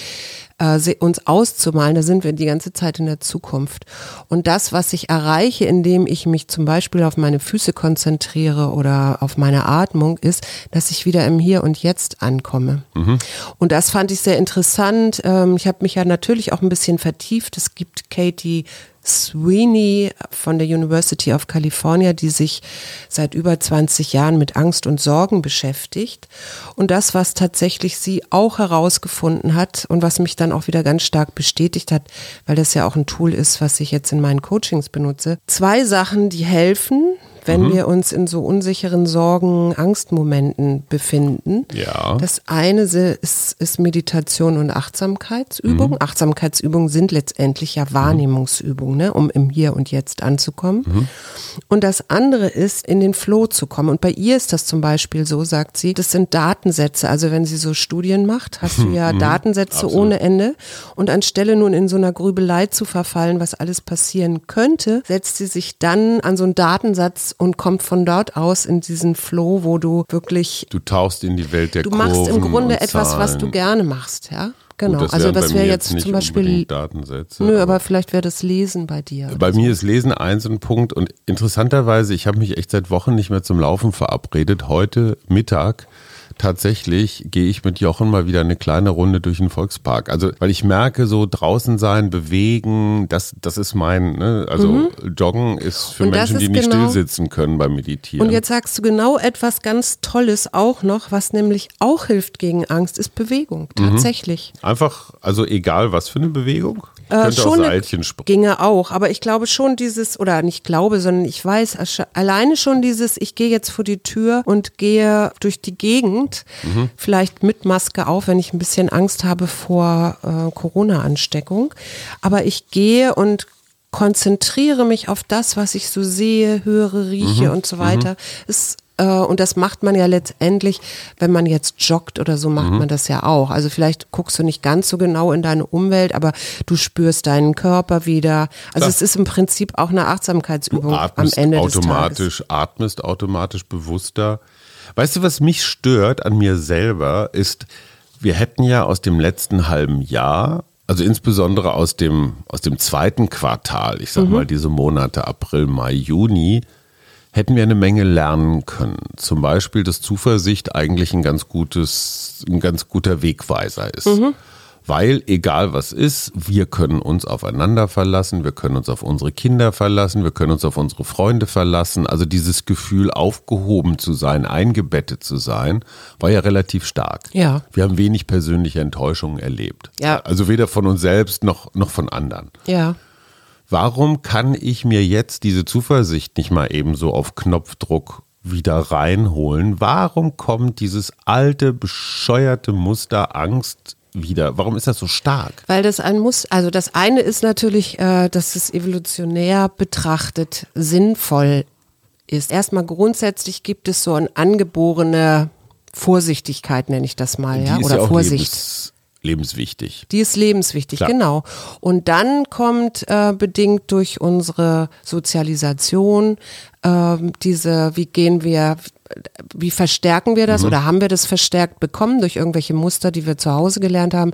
S2: äh, uns auszumalen, da sind wir die ganze Zeit in der Zukunft. Und das, was ich erreiche, indem ich mich zum Beispiel auf meine Füße konzentriere oder auf meine Atmung, ist, dass ich wieder im Hier und Jetzt ankomme. Mhm. Und das fand ich sehr interessant. Ähm, ich habe mich ja natürlich auch ein bisschen vertieft. Es gibt Katie Sweeney von der University of California, die sich seit über 20 Jahren mit Angst und Sorgen beschäftigt. Und das, was tatsächlich sie auch herausgefunden hat und was mich dann auch wieder ganz stark bestätigt hat, weil das ja auch ein Tool ist, was ich jetzt in meinen Coachings benutze. Zwei Sachen, die helfen, wenn mhm. wir uns in so unsicheren Sorgen, Angstmomenten befinden. Ja. Das eine ist, ist Meditation und Achtsamkeitsübung. Mhm. Achtsamkeitsübungen sind letztendlich ja Wahrnehmungsübungen, ne, um im Hier und Jetzt anzukommen. Mhm. Und das andere ist, in den Flow zu kommen. Und bei ihr ist das zum Beispiel so, sagt sie, das sind Datensätze. Also wenn sie so Studien macht, hast du ja mhm. Datensätze Absolut. ohne Ende. Und anstelle nun in so einer Grübelei zu verfallen, was alles passieren könnte, setzt sie sich dann an so einen Datensatz und kommt von dort aus in diesen Flow, wo du wirklich.
S1: Du tauchst in die Welt der
S2: Du machst
S1: Kurven
S2: im Grunde etwas, was du gerne machst, ja? Genau,
S1: Gut, das
S2: also das wäre
S1: jetzt,
S2: jetzt zum Beispiel
S1: Datensätze.
S2: Nö, aber, aber vielleicht wäre das Lesen bei dir.
S1: Bei mir ist Lesen eins ein Punkt und interessanterweise, ich habe mich echt seit Wochen nicht mehr zum Laufen verabredet. Heute Mittag tatsächlich gehe ich mit Jochen mal wieder eine kleine Runde durch den Volkspark. Also, weil ich merke, so draußen sein, bewegen, das, das ist mein, ne? also mhm. Joggen ist für und Menschen, die nicht genau, still sitzen können beim Meditieren.
S2: Und jetzt sagst du genau etwas ganz Tolles auch noch, was nämlich auch hilft gegen Angst, ist Bewegung, mhm. tatsächlich.
S1: Mhm. Einfach, also egal was für eine Bewegung. Äh,
S2: schon
S1: auch
S2: ginge auch, aber ich glaube schon dieses, oder nicht glaube, sondern ich weiß, alleine schon dieses, ich gehe jetzt vor die Tür und gehe durch die Gegend, mhm. vielleicht mit Maske auf, wenn ich ein bisschen Angst habe vor äh, Corona-Ansteckung. Aber ich gehe und konzentriere mich auf das, was ich so sehe, höre, rieche mhm. und so weiter. Mhm. Es äh, und das macht man ja letztendlich, wenn man jetzt joggt oder so, macht mhm. man das ja auch. Also vielleicht guckst du nicht ganz so genau in deine Umwelt, aber du spürst deinen Körper wieder. Also Klar. es ist im Prinzip auch eine Achtsamkeitsübung am Ende
S1: automatisch,
S2: des Tages.
S1: atmest automatisch bewusster. Weißt du, was mich stört an mir selber, ist, wir hätten ja aus dem letzten halben Jahr also insbesondere aus dem, aus dem zweiten Quartal, ich sag mhm. mal diese Monate April, Mai, Juni, hätten wir eine Menge lernen können. Zum Beispiel, dass Zuversicht eigentlich ein ganz gutes, ein ganz guter Wegweiser ist. Mhm. Weil egal was ist, wir können uns aufeinander verlassen, wir können uns auf unsere Kinder verlassen, wir können uns auf unsere Freunde verlassen. Also dieses Gefühl, aufgehoben zu sein, eingebettet zu sein, war ja relativ stark.
S2: Ja.
S1: Wir haben wenig persönliche Enttäuschungen erlebt.
S2: Ja.
S1: Also weder von uns selbst noch, noch von anderen.
S2: Ja.
S1: Warum kann ich mir jetzt diese Zuversicht nicht mal eben so auf Knopfdruck wieder reinholen? Warum kommt dieses alte, bescheuerte Muster Angst wieder? Warum ist das so stark?
S2: Weil das ein Muss, also das eine ist natürlich, äh, dass es evolutionär betrachtet sinnvoll ist. Erstmal grundsätzlich gibt es so eine angeborene Vorsichtigkeit, nenne ich das mal, ja, oder
S1: ja
S2: Vorsicht
S1: lebenswichtig.
S2: Die ist lebenswichtig, Klar. genau. Und dann kommt äh, bedingt durch unsere Sozialisation äh, diese, wie gehen wir, wie verstärken wir das mhm. oder haben wir das verstärkt bekommen durch irgendwelche Muster, die wir zu Hause gelernt haben?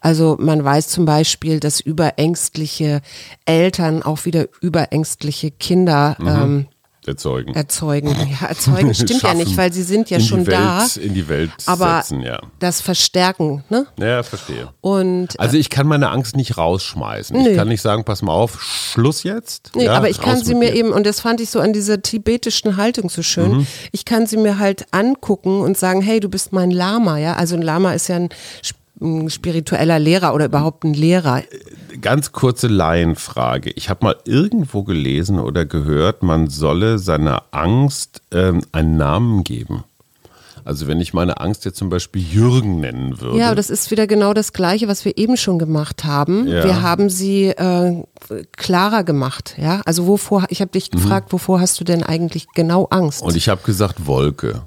S2: Also man weiß zum Beispiel, dass überängstliche Eltern auch wieder überängstliche Kinder mhm. ähm,
S1: erzeugen.
S2: Erzeugen. Ja, erzeugen stimmt ja nicht, weil sie sind ja schon
S1: Welt,
S2: da.
S1: In die Welt
S2: aber
S1: setzen, ja.
S2: Das Verstärken, ne?
S1: Ja, verstehe.
S2: Und,
S1: also ich kann meine Angst nicht rausschmeißen. Nö. Ich kann nicht sagen, pass mal auf, Schluss jetzt.
S2: Nee,
S1: ja,
S2: aber ich kann sie mir eben, und das fand ich so an dieser tibetischen Haltung so schön, mhm. ich kann sie mir halt angucken und sagen, hey, du bist mein Lama, ja. Also ein Lama ist ja ein ein spiritueller Lehrer oder überhaupt ein Lehrer?
S1: Ganz kurze Laienfrage. Ich habe mal irgendwo gelesen oder gehört, man solle seiner Angst ähm, einen Namen geben. Also wenn ich meine Angst jetzt zum Beispiel Jürgen nennen würde.
S2: Ja, das ist wieder genau das Gleiche, was wir eben schon gemacht haben.
S1: Ja.
S2: Wir haben sie äh, klarer gemacht. Ja, also wovor? Ich habe dich gefragt, wovor hast du denn eigentlich genau Angst?
S1: Und ich habe gesagt Wolke.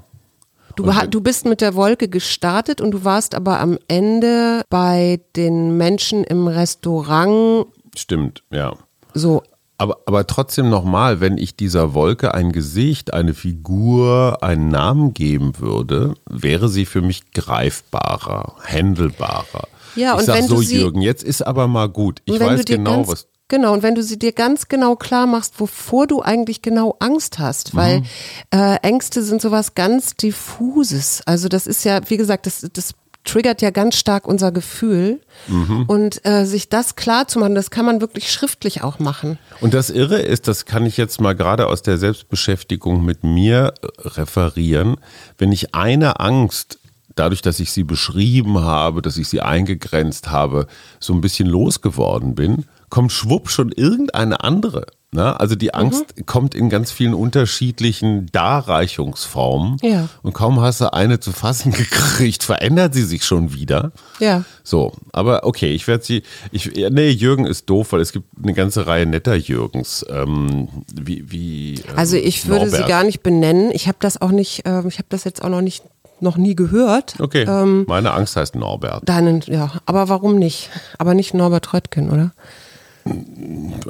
S2: Du, du bist mit der Wolke gestartet und du warst aber am Ende bei den Menschen im Restaurant
S1: Stimmt, ja.
S2: so.
S1: Aber, aber trotzdem nochmal, wenn ich dieser Wolke ein Gesicht, eine Figur, einen Namen geben würde, wäre sie für mich greifbarer, handelbarer.
S2: Ja,
S1: ich
S2: und
S1: sag
S2: wenn
S1: so,
S2: du sie-
S1: Jürgen, jetzt ist aber mal gut. Ich weiß genau, was.
S2: Genau, und wenn du sie dir ganz genau klar machst, wovor du eigentlich genau Angst hast, weil
S1: Mhm.
S2: äh, Ängste sind sowas ganz diffuses. Also das ist ja, wie gesagt, das, das triggert ja ganz stark unser Gefühl.
S1: Mhm.
S2: Und äh, sich das klar zu machen, das kann man wirklich schriftlich auch machen.
S1: Und das Irre ist, das kann ich jetzt mal gerade aus der Selbstbeschäftigung mit mir äh, referieren, wenn ich eine Angst, dadurch, dass ich sie beschrieben habe, dass ich sie eingegrenzt habe, so ein bisschen losgeworden bin, kommt schwupp schon irgendeine andere. Ne? Also die Angst
S2: Mhm.
S1: kommt in ganz vielen unterschiedlichen Darreichungsformen.
S2: Ja.
S1: Und kaum hast du eine zu fassen gekriegt, verändert sie sich schon wieder.
S2: Ja.
S1: So, aber okay, ich werde sie. Ich, nee, Jürgen ist doof, weil es gibt eine ganze Reihe netter Jürgens. Ähm, wie, wie, ähm,
S2: Also ich würde sie
S1: Norbert.
S2: gar nicht benennen. Ich habe das auch nicht, äh, ich habe das jetzt auch noch nicht, noch nie gehört.
S1: Okay,
S2: Ähm,
S1: meine Angst heißt Norbert.
S2: Deinen, ja, aber warum nicht? Aber nicht Norbert Röttgen, oder?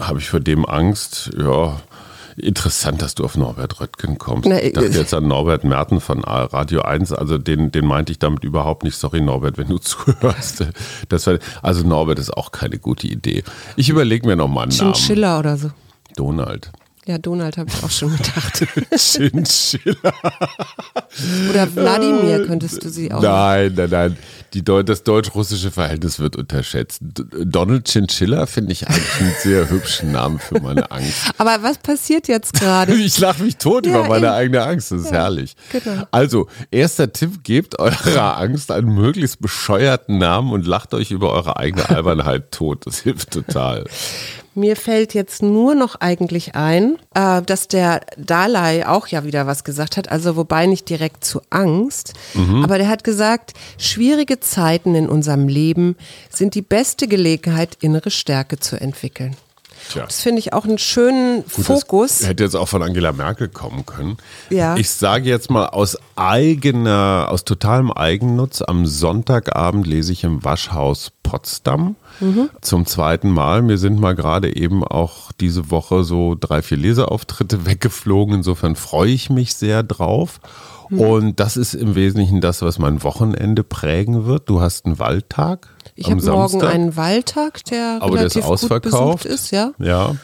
S1: Habe ich vor dem Angst? Ja. Interessant, dass du auf Norbert Röttgen kommst.
S2: Na,
S1: ich dachte
S2: äh,
S1: jetzt an Norbert Merten von Radio 1, also den, den meinte ich damit überhaupt nicht. Sorry, Norbert, wenn du zuhörst. Das war, also Norbert ist auch keine gute Idee. Ich überlege mir nochmal einen Namen.
S2: Chinchilla oder so.
S1: Donald.
S2: Ja, Donald habe ich auch schon gedacht.
S1: Chinchilla.
S2: Oder Wladimir könntest du sie auch.
S1: Nein, nein, nein. Die Deu das deutsch-russische Verhältnis wird unterschätzt. Donald Chinchilla finde ich eigentlich einen sehr hübschen Namen für meine Angst.
S2: Aber was passiert jetzt gerade?
S1: Ich lache mich tot
S2: Ja,
S1: über meine
S2: eben.
S1: eigene Angst. Das ist herrlich.
S2: genau.
S1: Also, erster Tipp, gebt eurer Angst einen möglichst bescheuerten Namen und lacht euch über eure eigene Albernheit tot. Das hilft total.
S2: Mir fällt jetzt nur noch eigentlich ein, äh, dass der Dalai auch ja wieder was gesagt hat, also wobei nicht direkt zu Angst,
S1: Mhm.
S2: aber der hat gesagt, schwierige Zeiten in unserem Leben sind die beste Gelegenheit, innere Stärke zu entwickeln.
S1: Tja.
S2: Das finde ich auch einen schönen
S1: Gut,
S2: Fokus.
S1: Hätte jetzt auch von Angela Merkel kommen können.
S2: Ja.
S1: Ich sage jetzt mal aus eigener, aus totalem Eigennutz, am Sonntagabend lese ich im Waschhaus Potsdam
S2: Mhm.
S1: zum zweiten Mal. Mir sind mal gerade eben auch diese Woche so drei, vier Leseauftritte weggeflogen. Insofern freue ich mich sehr drauf.
S2: Mhm.
S1: Und das ist im Wesentlichen das, was mein Wochenende prägen wird. Du hast einen Waldtag.
S2: Ich habe morgen einen Waldtag, der
S1: Aber der ist
S2: relativ gut
S1: ausverkauft.
S2: besucht ist, ja.
S1: Ja.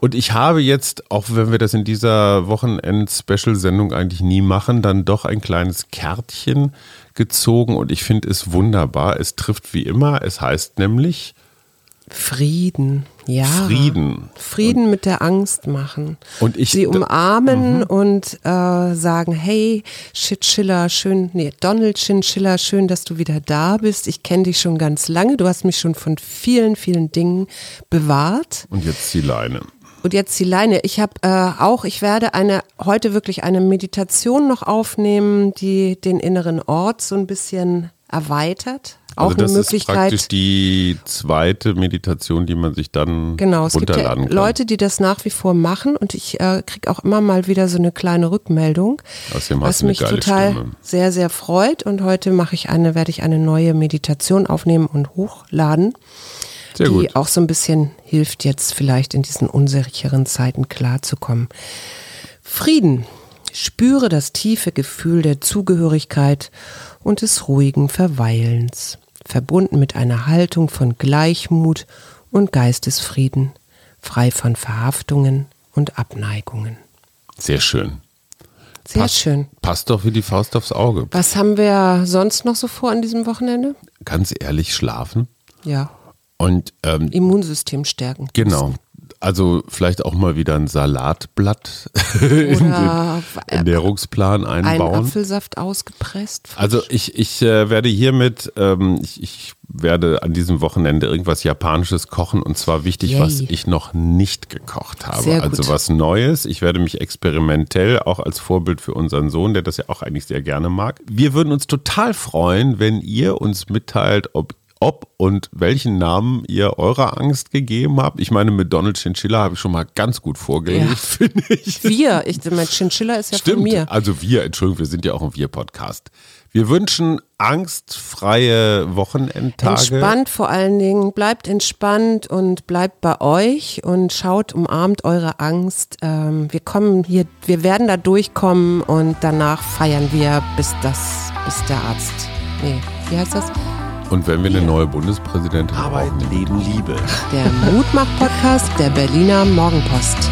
S1: Und ich habe jetzt, auch wenn wir das in dieser Wochenend-Special-Sendung eigentlich nie machen, dann doch ein kleines Kärtchen gezogen und ich finde es wunderbar. Es trifft wie immer. Es heißt nämlich
S2: Frieden, ja.
S1: Frieden.
S2: Frieden mit der Angst machen.
S1: Und ich-
S2: Sie umarmen und äh, sagen, hey, Shitchilla, schön, nee, Donald Chinchilla, schön, dass du wieder da bist. Ich kenne dich schon ganz lange. Du hast mich schon von vielen, vielen Dingen bewahrt.
S1: und jetzt die Leine.
S2: Und jetzt die Leine. Ich habe äh, auch, ich werde eine heute wirklich eine Meditation noch aufnehmen, die den inneren Ort so ein bisschen erweitert. Auch
S1: Also das
S2: eine
S1: ist praktisch
S2: Möglichkeit.
S1: die zweite Meditation, die man sich dann
S2: Genau, es gibt ja
S1: runterladen kann.
S2: Leute, die das nach wie vor machen und ich äh, kriege auch immer mal wieder so eine kleine Rückmeldung,
S1: Außerdem
S2: was mich total
S1: Stimme.
S2: sehr, sehr freut. Und heute mache ich eine, werde ich eine neue Meditation aufnehmen und hochladen,
S1: Sehr
S2: die
S1: gut.
S2: auch so ein bisschen hilft, jetzt vielleicht in diesen unsicheren Zeiten klarzukommen. Frieden. Spüre das tiefe Gefühl der Zugehörigkeit und des ruhigen Verweilens, verbunden mit einer Haltung von Gleichmut und Geistesfrieden, frei von Verhaftungen und Abneigungen.
S1: Sehr schön.
S2: Sehr
S1: Passt-
S2: schön.
S1: Passt doch wie die Faust aufs Auge.
S2: Was haben wir sonst noch so vor an diesem Wochenende?
S1: Ganz ehrlich, schlafen.
S2: Ja,
S1: Und ähm,
S2: Immunsystem stärken.
S1: Genau. Also vielleicht auch mal wieder ein Salatblatt in den Ernährungsplan einbauen.
S2: Apfelsaft ausgepresst.
S1: Also ich, ich äh, werde hiermit, ähm, ich, ich werde an diesem Wochenende irgendwas Japanisches kochen und zwar wichtig,
S2: Yay.
S1: was ich noch nicht gekocht habe. Also was Neues. Ich werde mich experimentell auch als Vorbild für unseren Sohn, der das ja auch eigentlich sehr gerne mag. Wir würden uns total freuen, wenn ihr uns mitteilt, ob ob und welchen Namen ihr eurer Angst gegeben habt. Ich meine, mit Donald Chinchilla habe ich schon mal ganz gut vorgelegt,
S2: Ja.
S1: finde ich.
S2: Wir, ich, mein Chinchilla ist ja
S1: Stimmt.
S2: von mir.
S1: Also wir, Entschuldigung, wir sind ja auch ein Wir-Podcast. Wir wünschen angstfreie Wochenendtage.
S2: Entspannt vor allen Dingen, bleibt entspannt und bleibt bei euch und schaut, umarmt eure Angst. Ähm, wir kommen hier, wir werden da durchkommen und danach feiern wir, bis das, bis der Arzt. Nee, wie heißt das?
S1: Und wenn wir eine neue Bundespräsidentin
S3: Arbeit, Leben, Liebe.
S2: Der Mutmach-Podcast der Berliner Morgenpost.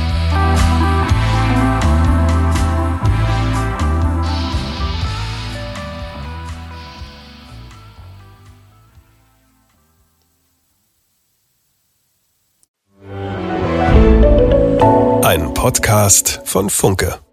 S3: Ein Podcast von Funke.